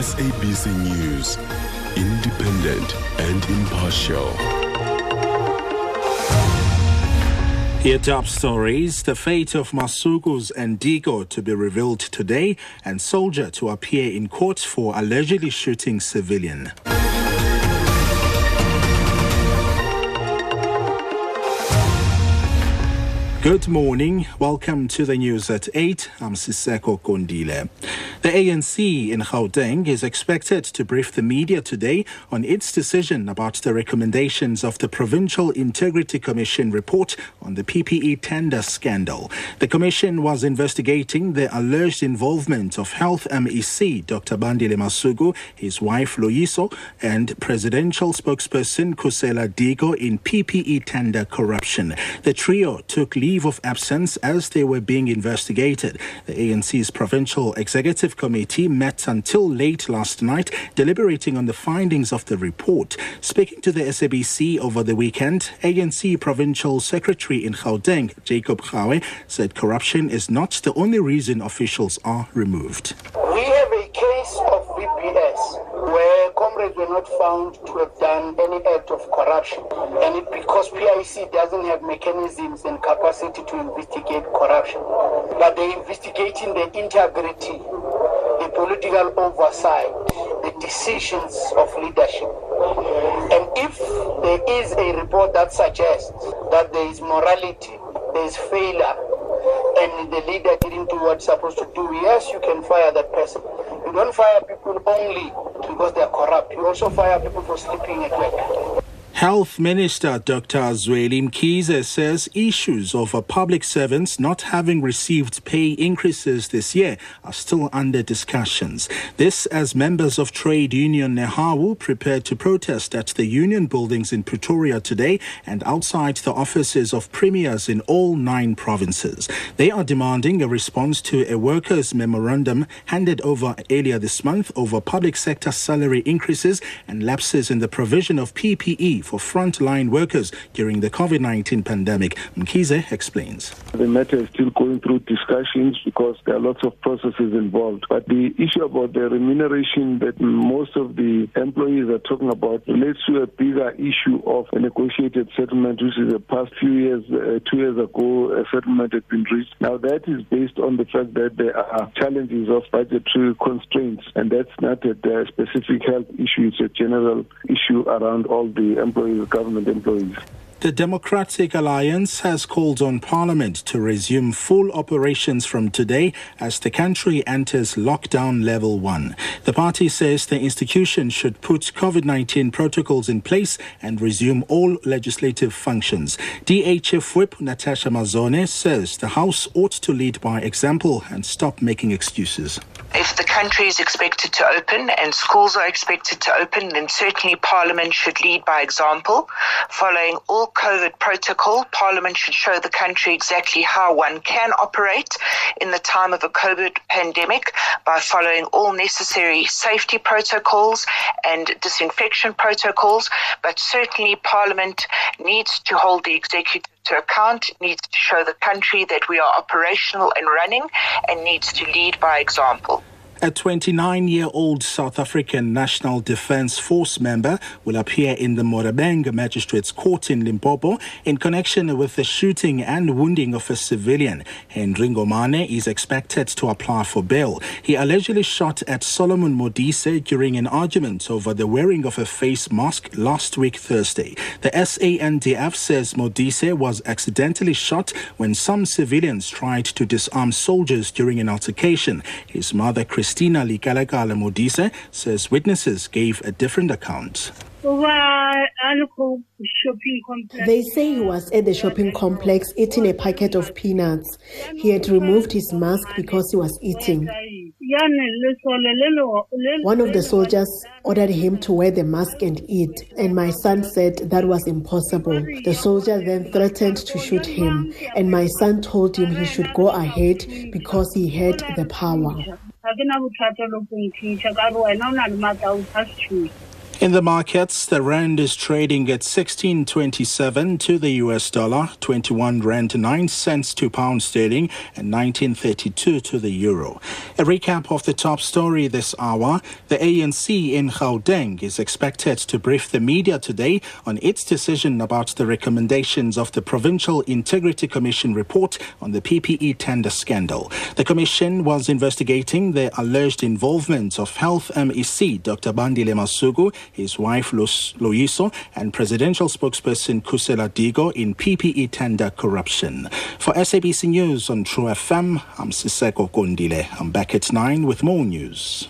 SABC News, independent and impartial. Here top stories. The fate of Masuku's and Diko to be revealed today and soldier to appear in court for allegedly shooting civilian. Good morning. Welcome to the news at 8. I'm Siseko Kondile. The ANC in Gauteng is expected to brief the media today on its decision about the recommendations of the Provincial Integrity Commission report on the PPE tender scandal. The commission was investigating the alleged involvement of Health MEC Dr. Bandile Masuku, his wife Loyiso, and presidential spokesperson Khusela Diko in PPE tender corruption. The trio took leave of absence as they were being investigated. The ANC's Provincial Executive Committee met until late last night, deliberating on the findings of the report. Speaking to the SABC over the weekend, ANC Provincial Secretary in Gauteng, Jacob Khawe, said corruption is not the only reason officials are removed. We have a case of VPS where comrades were not found to have done any act of corruption. And it, because PIC doesn't have mechanisms and capacity to investigate corruption, but they're investigating the integrity, political oversight, the decisions of leadership. And if there is a report that suggests that there is morality, there is failure, and the leader didn't do what he's supposed to do, yes, you can fire that person. You don't fire people only because they're corrupt. You also fire people for sleeping at work. Health Minister Dr. Zweli Mkhize says issues over public servants not having received pay increases this year are still under discussions. This as members of trade union Nehawu prepare to protest at the union buildings in Pretoria today and outside the offices of premiers in all nine provinces. They are demanding a response to a workers' memorandum handed over earlier this month over public sector salary increases and lapses in the provision of PPE for frontline workers during the COVID 19 pandemic. Mkhize explains. The matter is still going through discussions because there are lots of processes involved. But the issue about the remuneration that most of the employees are talking about relates to a bigger issue of a negotiated settlement, which is the past few years, uh, two years ago, a settlement had been reached. Now, that is based on the fact that there are challenges of budgetary constraints, and that's not a, a specific health issue, it's a general issue around all the employees employees, government employees. The Democratic Alliance has called on Parliament to resume full operations from today as the country enters lockdown level one. The party says the institution should put COVID 19 protocols in place and resume all legislative functions. DHF Whip Natasha Mazzone says the House ought to lead by example and stop making excuses. If the country is expected to open and schools are expected to open, then certainly Parliament should lead by example. Following all COVID protocol, Parliament should show the country exactly how one can operate in the time of a COVID pandemic by following all necessary safety protocols and disinfection protocols. But certainly, Parliament needs to hold the executive to account, needs to show the country that we are operational and running, and needs to lead by example. A 29 year old South African National Defence Force member will appear in the Morebanga Magistrates Court in Limpopo in connection with the shooting and wounding of a civilian. Henry Ngomane is expected to apply for bail. He allegedly shot at Solomon Modise during an argument over the wearing of a face mask last week Thursday. The SANDF says Modise was accidentally shot when some civilians tried to disarm soldiers during an altercation. His mother, Chris Christina Likalakala Modise says witnesses gave a different account. They say he was at the shopping complex eating a packet of peanuts. He had removed his mask because he was eating. One of the soldiers ordered him to wear the mask and eat, and my son said that was impossible. The soldier then threatened to shoot him, and my son told him he should go ahead because he had the power. საგენალო ჩაწერილი თინჩაკარუა ნავნალ მატაუსას ჩუი In the markets, the rand is trading at 16.27 to the US dollar, 21 rand 9 cents to pound sterling, and 19.32 to the euro. A recap of the top story this hour. The ANC in Gauteng is expected to brief the media today on its decision about the recommendations of the Provincial Integrity Commission report on the PPE tender scandal. The commission was investigating the alleged involvement of Health MEC Dr. Bandile Masuku his wife Loyiso, and presidential spokesperson Khusela Diko in PPE tender corruption. For SABC News on True FM, I'm Siseko Kondile. I'm back at 9 with more news.